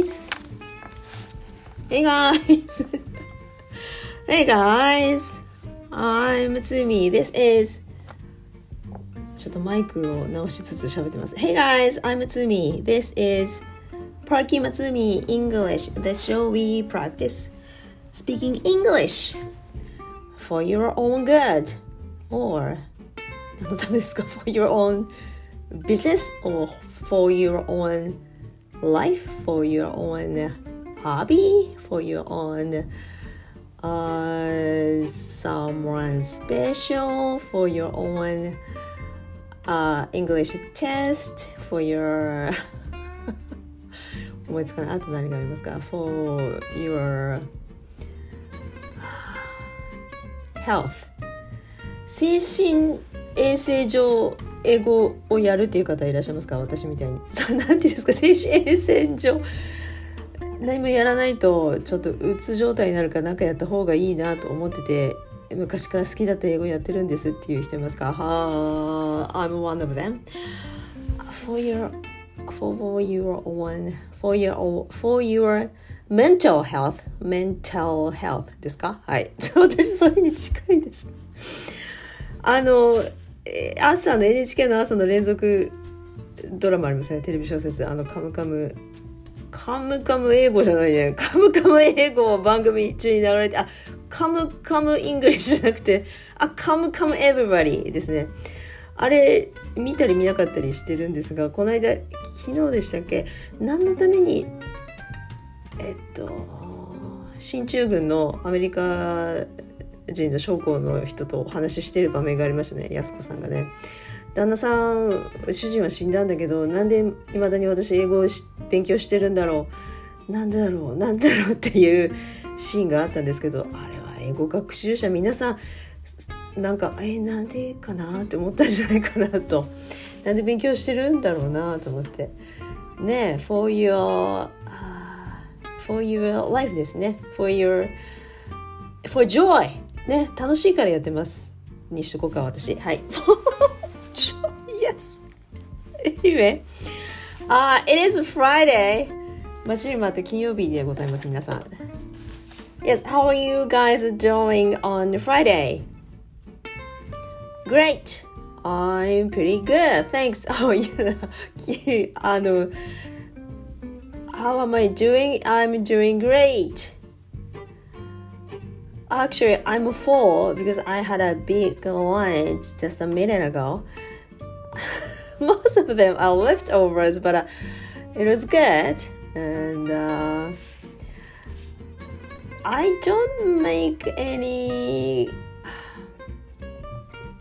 guys! Hey guys! hey guys! I'm Tsumi. This is ちょっとマイクを直しつつ喋ってます。Hey guys! I'm Tsumi. This is Parky Matsumi English, the show we practice speaking English for your own good or 何のためですか for your own business or for your own life, for your own hobby, for your own uh, someone special, for your own uh, English test, for your 思いつかない。あと何がありますか ?for your health 精神衛生上 英語をやるっていう方いらっしゃいますか？私みたいに。そうなんていうんですか？精神衛生上何もやらないとちょっとうつ状態になるから何かやった方がいいなと思ってて昔から好きだった英語やってるんですっていう人いますか？はあ I'm one of them. For your, for your own, for your, for your mental health, mental health ですか？はい。私それに近いです。あの、朝の NHK の朝の連続ドラマありますね。テレビ小説。あの、カムカムカムカム英語じゃないね。カムカム英語を番組中に流れて、あ、カムカムイングリッシュじゃなくて、あ、カムカムエブリバディですね。あれ、見たり見なかったりしてるんですが、この間、昨日でしたっけ？何のために、えっと、進駐軍のアメリカ人の将校の人とお話ししている場面がありましたね、安子さんがね。旦那さん主人は死んだんだけどなんでいまだに私英語を勉強してるんだろう。なんだろうなんだろうっていうシーンがあったんですけどあれは英語学習者皆さんなんかえなんでかなって思ったんじゃないかなと。なんで勉強してるんだろうなと思って。ねえ for your、uh, for your life ですね。for your for joy. ね楽しいからやってますにしとこうか私はい yes. Anyway, uh, it is Friday. 待ちに待って金曜日でございます、皆さん。Yes, how are you guys doing on Friday? Great! I'm pretty good, thanks. Oh, yeah. あの、How am I doing? I'm doing great. Actually, I'm full because I had a big lunch just a minute ago. Most of them are leftovers, but uh, it was good. And uh, I don't make any.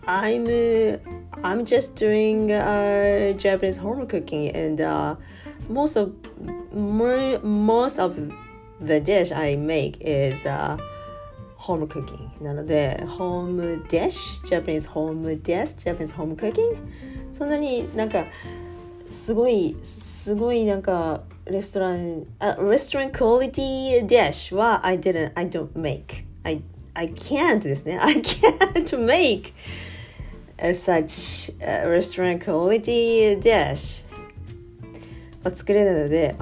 I'm uh, I'm just doing uh, Japanese home cooking, and uh, most of most of the dish I make is uh, home cooking なので home dish Japanese home dish Japanese home cooking そんなになんかすごいすごいなんかレストランあ restaurant quality dish は I didn't I don't make I I can't ですね I can't make such restaurant quality dish 作れないので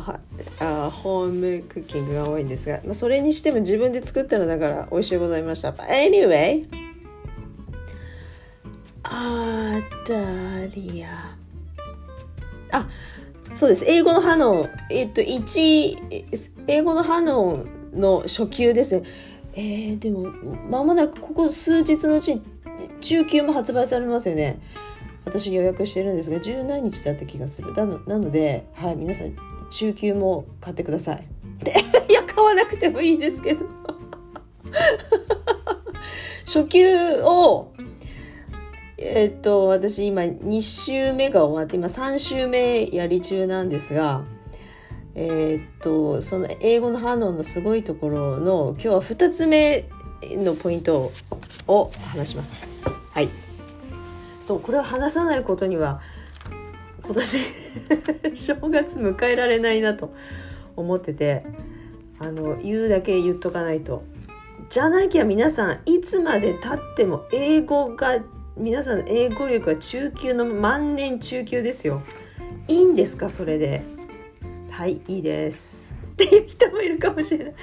あホームクッキングが多いんですが、まあ、それにしても自分で作ったのだから美味しいございました。Anyway あダリア。あそうです。英語の反応えっと1英語の反応の初級ですね。えー、でも間もなくここ数日のうち中級も発売されますよね。私予約してるんですが十何日だった気がする。なのなので、はい、皆さん中級も買ってください。いや買わなくてもいいですけど。初級をえっと私今2週目が終わって今3週目やり中なんですがえっとその英語の反応のすごいところの今日は2つ目のポイントを話します。はい。そうこれを話さないことには今年 正月迎えられないなと思っててあの言うだけ言っとかないと。じゃなきゃ皆さんいつまでたっても英語が皆さんの英語力は中級の万年中級ですよ。いいんですかそれで。はいいいです。っていう人もいるかもしれない。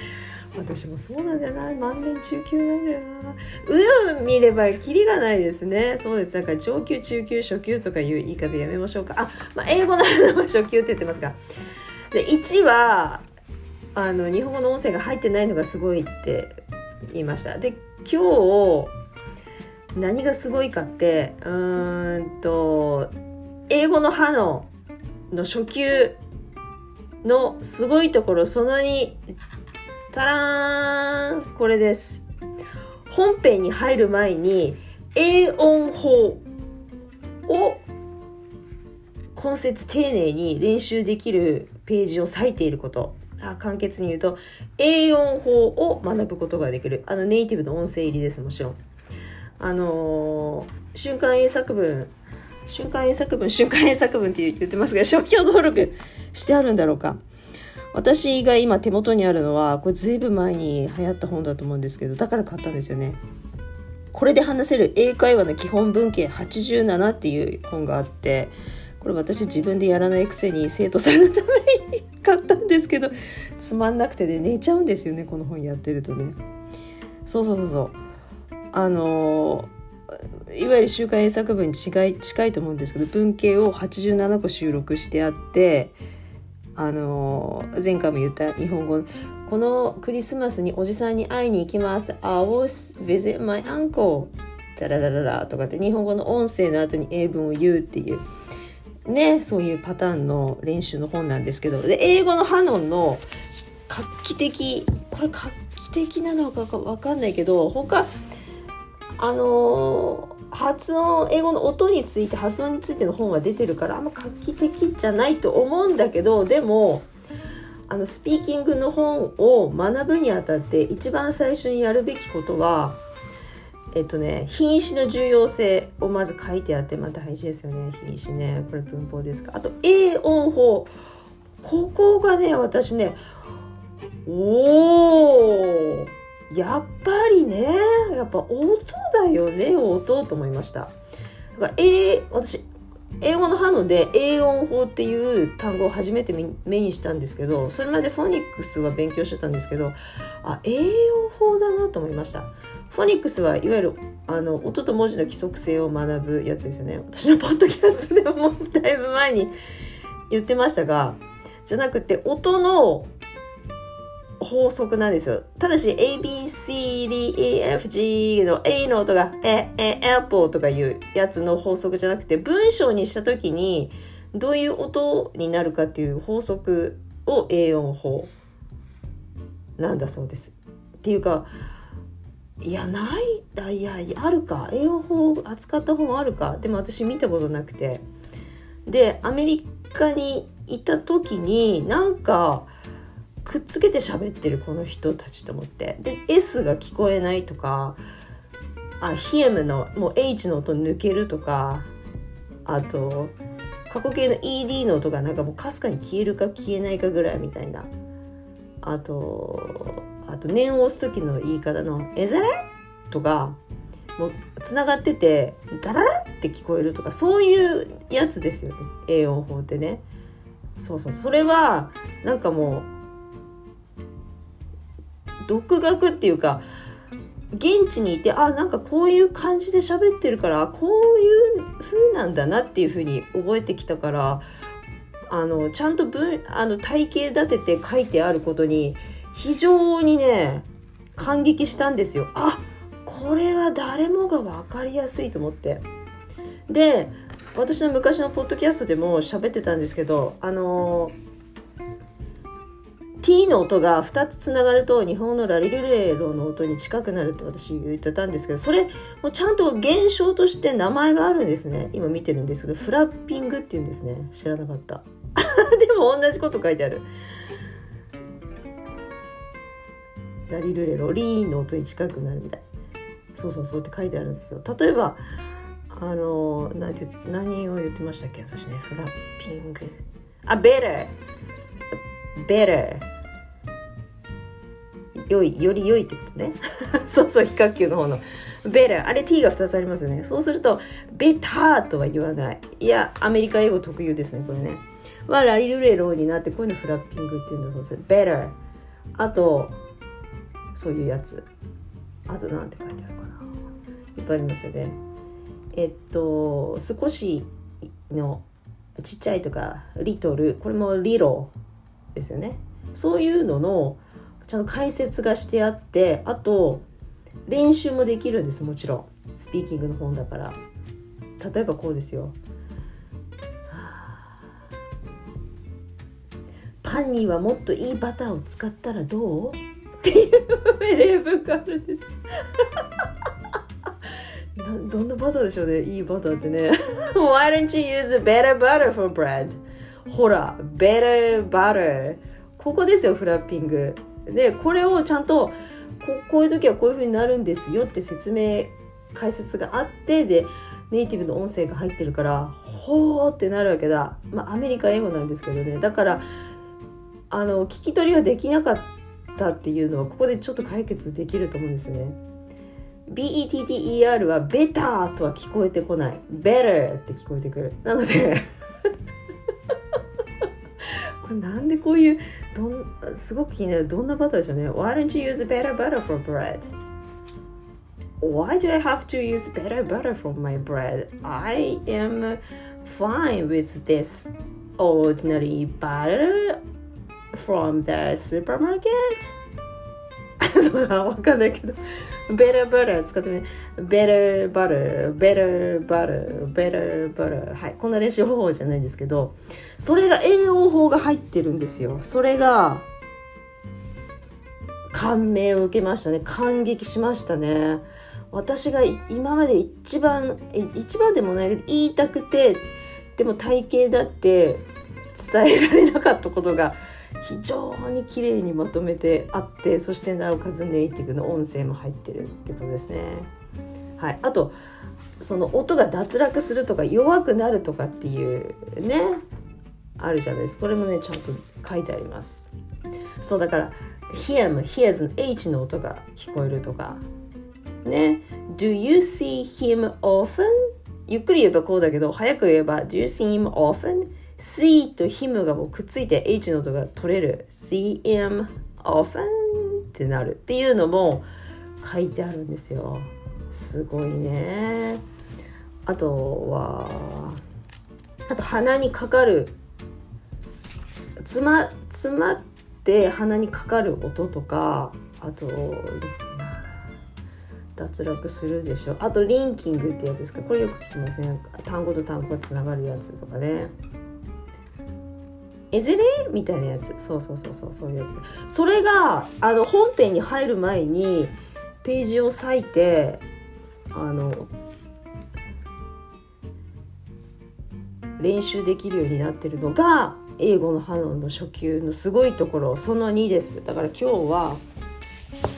私もそうなんだよな。い万年中級なんだよな。上を見ればキリがないですね。そうです。だから上級中級初級とかいう言い方やめましょうか。あ、まあ、英語の初級って言ってますかで1はあの日本語の音声が入ってないのがすごいって言いました。で今日何がすごいかってうんと英語の歯のの初級のすごいところその2タラーンこれです。本編に入る前に A 音法を根節丁寧に練習できるページを割いていること。あ簡潔に言うと A 音法を学ぶことができる。あのネイティブの音声入りですもちろん。あのー、瞬間英作文瞬間英作文瞬間英作文って言ってますが商標登録してあるんだろうか。私が今手元にあるのはこれずいぶん前に流行った本だと思うんですけどだから買ったんですよね。これで話せる英会話の基本文系87っていう本があってこれ私自分でやらないくせに生徒さんのために買ったんですけどつまんなくてね寝ちゃうんですよねこの本やってるとね。そうそうそうそう。あのいわゆる週刊英作文に近い近いと思うんですけど文系を87個収録してあってあの前回も言った日本語このクリスマスにおじさんに会いに行きます。I was visit my uncle. タララララとかって日本語の音声の後に英文を言うっていうねそういうパターンの練習の本なんですけどで英語のハノンの画期的これ画期的なのか分かんないけど他あの、発音英語の音について発音についての本が出てるからあんま画期的じゃないと思うんだけどでもあのスピーキングの本を学ぶにあたって一番最初にやるべきことはえっとね品詞の重要性をまず書いてあって、まあ、大事ですよね。品詞ね。これ文法ですかあと A 音法。ここがね私ねおー。やっぱりねやっぱ音だよね音と思いました。だから、A、私英語のハノで A 音法っていう単語を初めて目にしたんですけどそれまでフォニックスは勉強してたんですけどあ A 音法だなと思いました。フォニックスはいわゆるあの音と文字の規則性を学ぶやつですよね。私のポッドキャストでもだいぶ前に言ってましたがじゃなくて音の法則なんですよ。ただし A, B, C, D, E, F, G の A の音がえ、え、Apple とかいうやつの法則じゃなくて文章にした時にどういう音になるかっていう法則を A 音法なんだそうです。っていうかいやないだいやあるか A 音法扱った本あるかでも私見たことなくてでアメリカにいた時になんかくっつけて喋ってるこの人たちと思って。で S が聞こえないとかあヒエムのもう H の音抜けるとかあと過去形の ED の音がなんかもうかすかに消えるか消えないかぐらいみたいな。あとあと念を押す時の言い方の「えざれ?」とかもうつながっててガララって聞こえるとかそういうやつですよね。A 音法ってね。そうそう。それはなんかもう独学っていうか現地にいてあなんかこういう感じで喋ってるからこういう風なんだなっていう風に覚えてきたからあのちゃんと文あの体系立てて書いてあることに非常にね感激したんですよ。あこれは誰もが分かりやすいと思って。で私の昔のポッドキャストでも喋ってたんですけどあのー T の音が2つつながると日本のラリルレロの音に近くなるって私言ってたんですけどそれもちゃんと現象として名前があるんですね。今見てるんですけどフラッピングっていうんですね。知らなかった。でも同じこと書いてある。ラリルレロリーンの音に近くなるみたい。そうそうそうって書いてあるんですよ。例えばあの何て何を言ってましたっけ？私ねフラッピング。あ better better 良いより良いってことね。そうそう比較級の方の。better あれ t が2つありますよね。そうすると better とは言わない。いやアメリカ英語特有ですねこれね。はラリルレローになってこういうのフラッピングっていうんだそうです。better あとそういうやつ。あとなんて書いてあるかな。いっぱいありますよね。えっと少しのちっちゃいとかリトル。これもリロですよね。そういうののちゃんと解説がしてあってあと練習もできるんですもちろん。スピーキングの本だから。例えばこうですよ。パンにはもっといいバターを使ったらどう？っていう例文があるんです。どんなバターでしょうねいいバターってね。Why don't you use better butter for bread? ほら better butter ここですよフラッピング。でこれをちゃんとここういう時はこういう風になるんですよって説明解説があってでネイティブの音声が入ってるからほーってなるわけだ。まあアメリカ英語なんですけどね。だからあの聞き取りはできなかったっていうのはここでちょっと解決できると思うんですね。BETTER はベターとは聞こえてこない。Better って聞こえてくる。なのでこれなんでこういうどんすごく気になるどんなバターでしょうね Why don't you use better butter for bread? Why do I have to use better butter for my bread? I am fine with this ordinary butter from the supermarket? わかんないけど。better butter 使ってみ better butter better butter better butter はい。こんな練習方法じゃないんですけど。それが栄養法が入ってるんですよ。それが感銘を受けましたね。感激しましたね。私が今まで一番一番でもないけど言いたくてでも体型だって伝えられなかったことが非常に綺麗にまとめてあってそしてなおかつネイティブの音声も入ってるってことですね。はい、あとその音が脱落するとか弱くなるとかっていうねあるじゃないですかこれもねちゃんと書いてありますそうだから him, hears の H の音が聞こえるとかね Do you see him often? ゆっくり言えばこうだけど早く言えば Do you see him often? C と him がもうくっついて H の音が取れる。See him often? ってなるっていうのも書いてあるんですよ。すごいね。あとはあと鼻にかかる。つま詰まって鼻にかかる音とかあと脱落するでしょ。あとリンキングってやつですか。これよく聞きますね。単語と単語がつながるやつとかね。えずれみたいなやつ。そうそうそうそうそういうやつ。それがあの本編に入る前にページを割いてあの練習できるようになってるのが英語のハノンの初級のすごいところ。その2です。だから今日は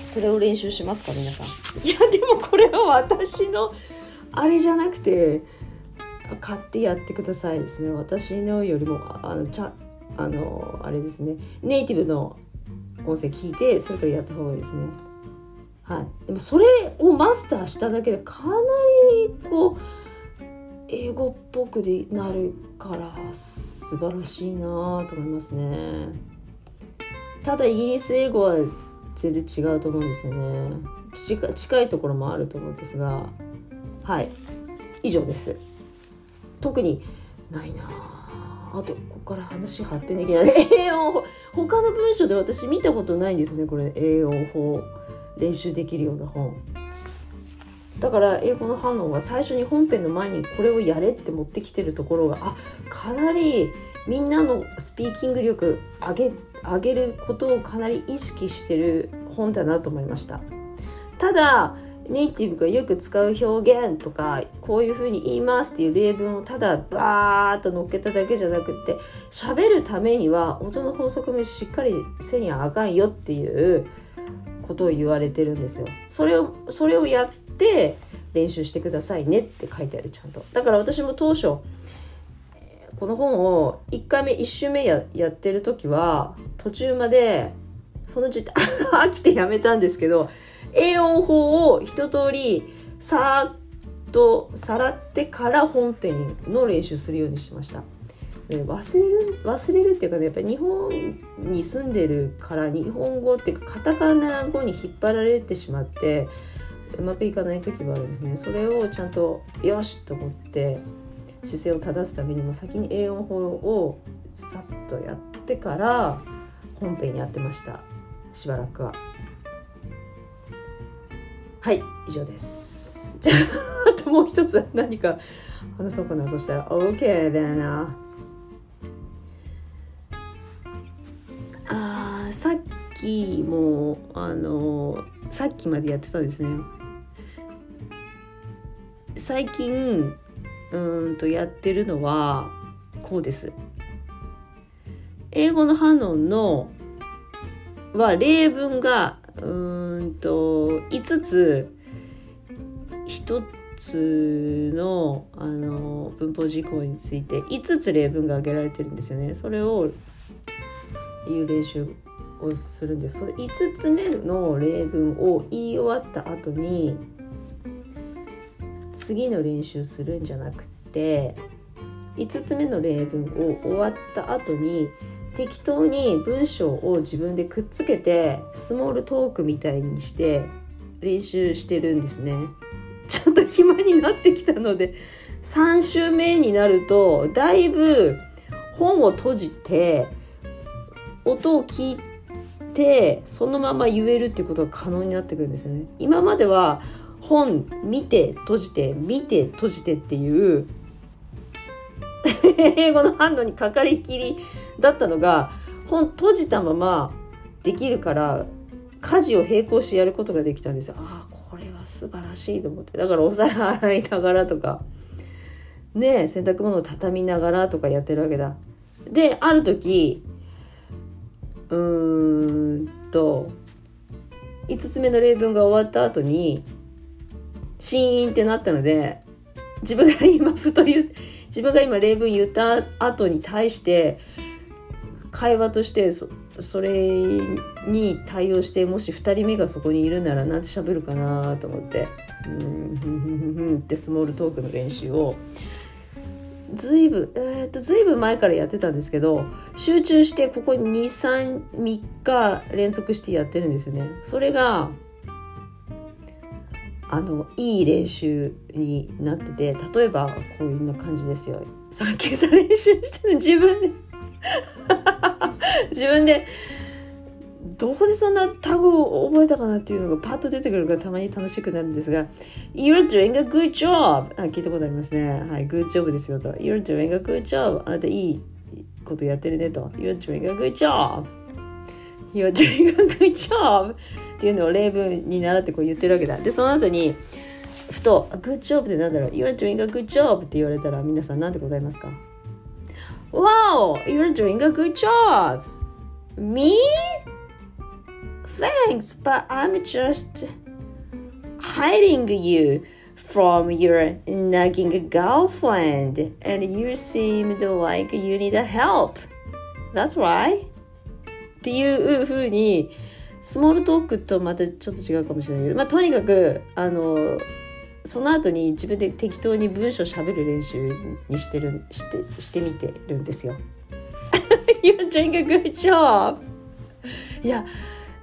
それを練習しますか皆さん。いやでもこれは私のあれじゃなくて買ってやってくださいですね。私のよりもあのちゃあのあれですね。ネイティブの音声聞いてそれからやった方がいいですね。はい。でもそれをマスターしただけでかなりこう英語っぽくなるから素晴らしいなと思いますね。ただイギリス英語は全然違うと思うんですよね。近いところもあると思うんですが。はい。以上です。特にないな。あとここから話発展できない栄養法他の文章で私見たことないんですねこれ。栄養法練習できるような本。だから英語の反応は最初に本編の前にこれをやれって持ってきてるところがあかなりみんなのスピーキング力上げ上げることをかなり意識してる本だなと思いました。ただネイティブがよく使う表現とかこういうふうに言いますっていう例文をただバーッと乗っけただけじゃなくって喋るためには音の法則もしっかりせにあかんよっていうことを言われてるんですよ。それをそれをやって練習してくださいねって書いてあるちゃんと。だから私も当初この本を1回目1周目ややってる時は途中までその時点 飽きてやめたんですけど栄養法を一通りさーっとさらってから本編の練習するようにしました。忘れる忘れるっていうかねやっぱり日本に住んでるから日本語っていうかカタカナ語に引っ張られてしまってうまくいかない時もあるんですね。それをちゃんとよしと思って姿勢を正すためにも先に英音法をさっとやってから本編やってました。しばらくは。はい以上です。じゃああともう一つ何か話そうかな。そしたら OK then あさっきもあのさっきまでやってたんですね。最近うんとやってるのはこうです。英語のハノンのは例文がうんと5つ1つのあの文法事項について5つ例文が挙げられてるんですよね。それを言う練習をするんです。その5つ目の例文を言い終わった後に次の練習するんじゃなくて5つ目の例文を終わった後に適当に文章を自分でくっつけてスモールトークみたいにして練習してるんですね。ちょっと暇になってきたので3週目になるとだいぶ本を閉じて音を聞いてそのまま言えるっていうことが可能になってくるんですよね。今までは本見て閉じて見て閉じてっていう英語の反応にかかりきりだったのが本閉じたままできるから家事を並行してやることができたんですよ。ああこれは素晴らしいと思ってだからお皿洗いながらとかね洗濯物を畳みながらとかやってるわけだ。である時うーんと5つ目の例文が終わった後にシーンってなったので自分が今ふと言う自分が今例文言った後に対して会話としてそそれに対応してもし2人目がそこにいるならなんて喋るかなと思って「うんふんふんふん」ってスモールトークの練習をずいぶん、えー、とずいぶん前からやってたんですけど集中してここ233日連続してやってるんですよね。それがあのいい練習になってて例えばこういうな感じですよ。さっきさ練習してる自分で 自分でどこでそんな単語を覚えたかなっていうのがパッと出てくるからたまに楽しくなるんですが You're doing a good job! あ聞いたことありますね。はい、good job ですよと。You're doing a good job! あなたいいことやってるねと。You're doing a good job! You're doing a good job! っていうのを例文に習ってこう言ってるわけだ。で、その後にふと good job ってなんだろう You're doing a good job! って言われたら皆さん何て答えますか Wow! You're doing a good job! Me? Thanks, but I'm just hiding you from your nagging girlfriend, and you seemed like you need help. That's right. っていうふうにスモールトークとまたちょっと違うかもしれないけど、まあ、とにかくあのその後に自分で適当に文章しゃべる練習にしてるしてしてみてるんですよ。You're doing a good job! いや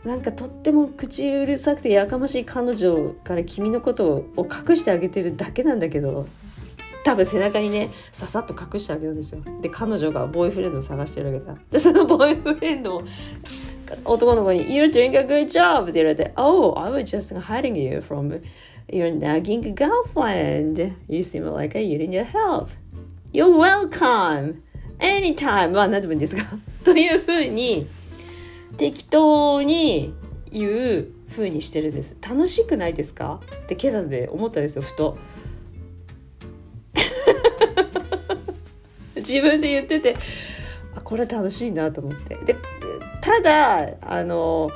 なんかとっても口うるさくてやかましい彼女から君のことを隠してあげてるだけなんだけど多分背中にねささっと隠してあげるんですよ。で彼女がボーイフレンドを探してるわけだ。でそのボーイフレンドを男の子に「You're doing a good job」って言われて「Oh, I was just hiding you from your nagging girlfriend. You seem like you need help. You're welcome! Anytime! まあ何でもいいんですが。というふうに適当に言う風にしてるんです。楽しくないですか？って今朝で思ったんですよふと。自分で言っててあこれ楽しいなと思ってでただあの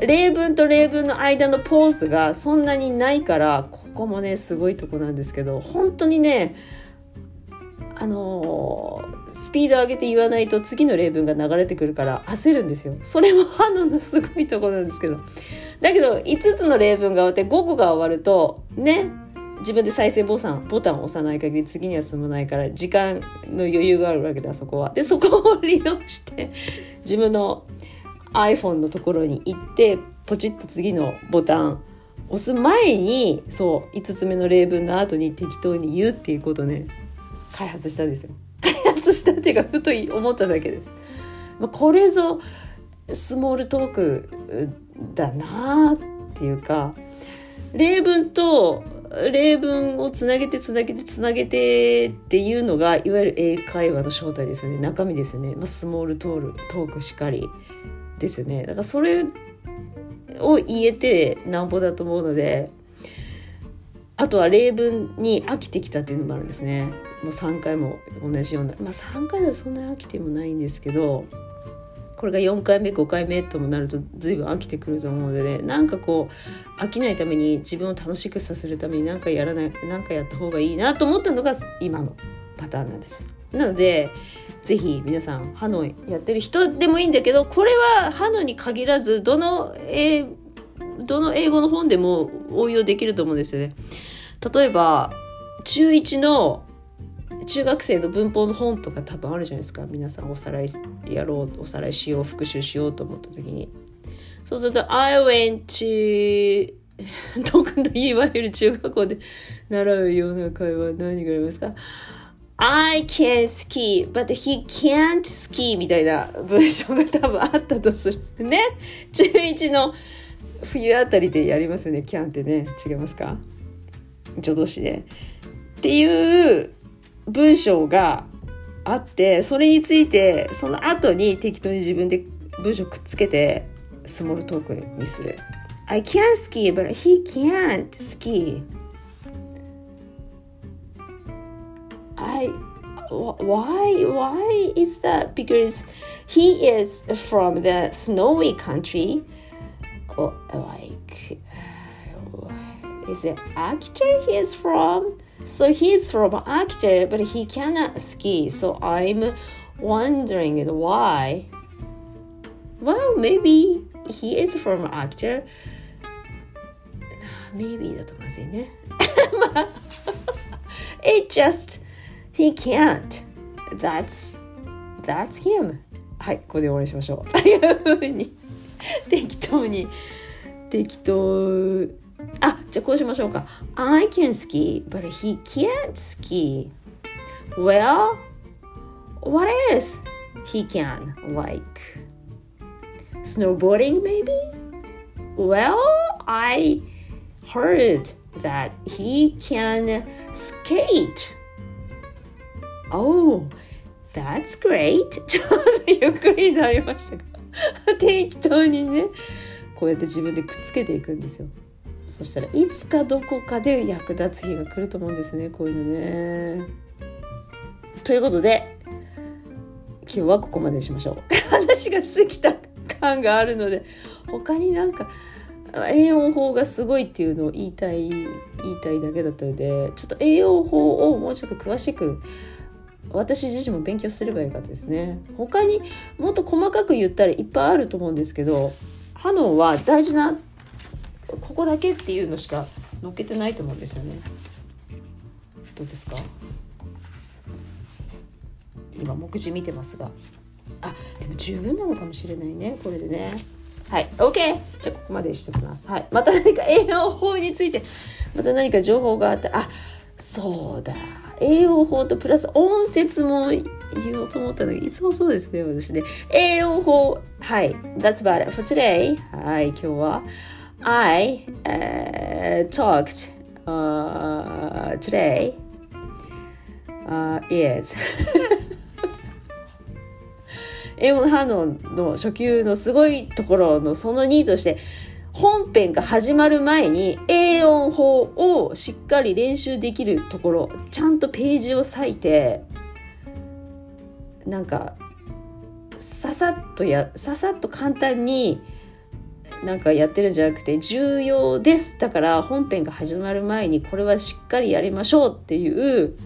例文と例文の間のポーズがそんなにないからここもねすごいとこなんですけど本当にねあのスピード上げて言わないと次の例文が流れてくるから焦るんですよ。それもハノンのすごいとこなんですけど。だけど5つの例文が終わって5個が終わるとね自分で再生ボタンボタンを押さない限り次には進まないから時間の余裕があるわけだそこは。でそこを利用して 自分の iPhone のところに行ってポチッと次のボタン押す前にそう5つ目の例文の後に適当に言うっていうことね開発したんですよ。開発したっていうかふと思っただけです。まあ、これぞスモールトークだなっていうか例文と例文をつなげてつなげてつなげてっていうのがいわゆる英会話の正体ですよね。中身ですね、まあ、スモールトールトークしかりですよね。だからそれを言えてなんぼだと思うのであとは例文に飽きてきたっていうのもあるんですね。もう3回も同じような。まあ3回だとそんなに飽きてもないんですけどこれが4回目5回目ともなると随分飽きてくると思うのでなんかこう飽きないために自分を楽しくさせるために何かやらない何かやった方がいいなと思ったのが今のパターンなんです。なので是非皆さんハノイやってる人でもいいんだけどこれはハノイに限らずどの,、えどの英語の本でも応用できると思うんですよね。例えば中1の中学生の文法の本とか多分あるじゃないですか皆さんおさらいやろうおさらいしよう復習しようと思った時にそうすると「I went to 特にいわゆる中学校で習うような会話何がありますか？I can ski, but he can't ski みたいな文章が多分あったとする。ね？中1の冬あたりでやりますよね。can ってね。違いますか？助動詞で。っていう文章があってそれについてその後に適当に自分で文章くっつけてスモールトークにする。I can ski, but he can't ski. I why why is that? Because he is from the snowy country. Or like, is it actor he is from? So he's from actor, but he cannot ski. So I'm wondering why. Well, maybe he is from actor. Maybe だとまずいね。まあ、it just he can't. That's that's him. はい、ここで終わりしましょう。というふうに適当に適当あ じゃあこうしましょうか I can ski but he can't ski Well what is he can like snowboarding maybe Well I heard that he can skate Oh that's great ちょっとゆっくりになりましたが適当にねこうやって自分でくっつけていくんですよそしたらいつかどこかで役立つ日が来ると思うんですねこういうのね。ということで今日はここまでにしましょう。話が尽きた感があるので他になんか栄養法がすごいっていうのを言いたい言いたいだけだったのでちょっと栄養法をもうちょっと詳しく私自身も勉強すればよかったですね他にもっと細かく言ったらいっぱいあると思うんですけどハノは大事なここだけっていうのしか載っけてないと思うんですよね。どうですか？今目次見てますが。あでも十分なのかもしれないね。これでね。はい OK じゃあここまでしておきます。はい。また何か栄養法についてまた何か情報があった。あそうだ。栄養法とプラス音節も言おうと思ったんだけどいつもそうですね私ね。栄養法。はい。That's about it for today はい今日は。I uh, talked uh, today uh, is. 英語の反応の初級のすごいところのその2として本編が始まる前に A 音法をしっかり練習できるところちゃんとページを割いてなんかささっとやささっと簡単になんかやってるんじゃなくて重要ですだから本編が始まる前にこれはしっかりやりましょうっていう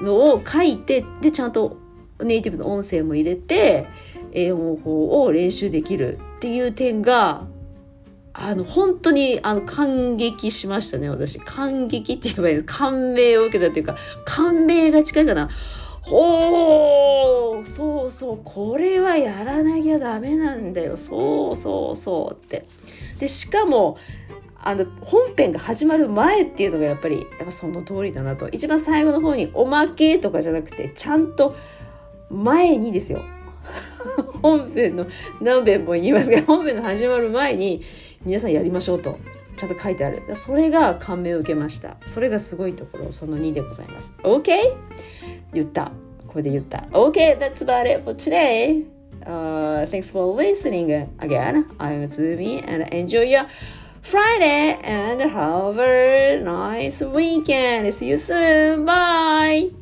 のを書いてでちゃんとネイティブの音声も入れて英音法を練習できるっていう点があの、本当に、あの、感激しましたね、私。感激って言えばいい感銘を受けたっていうか、感銘が近いかな。おそう、これはやらなきゃダメなんだよ。そうそうそうって。で、しかも、あの、本編が始まる前っていうのがやっぱり、その通りだなと。一番最後の方におまけとかじゃなくて、ちゃんと前にですよ。本編の何遍も言いますが本編の始まる前に皆さんやりましょうとちゃんと書いてあるそれが感銘を受けましたそれがすごいところその2でございます OK? 言った これで言った OK that's about it for today Uh, thanks for listening again. I'm Tsumi and enjoy your Friday and have a nice weekend. See you soon. Bye.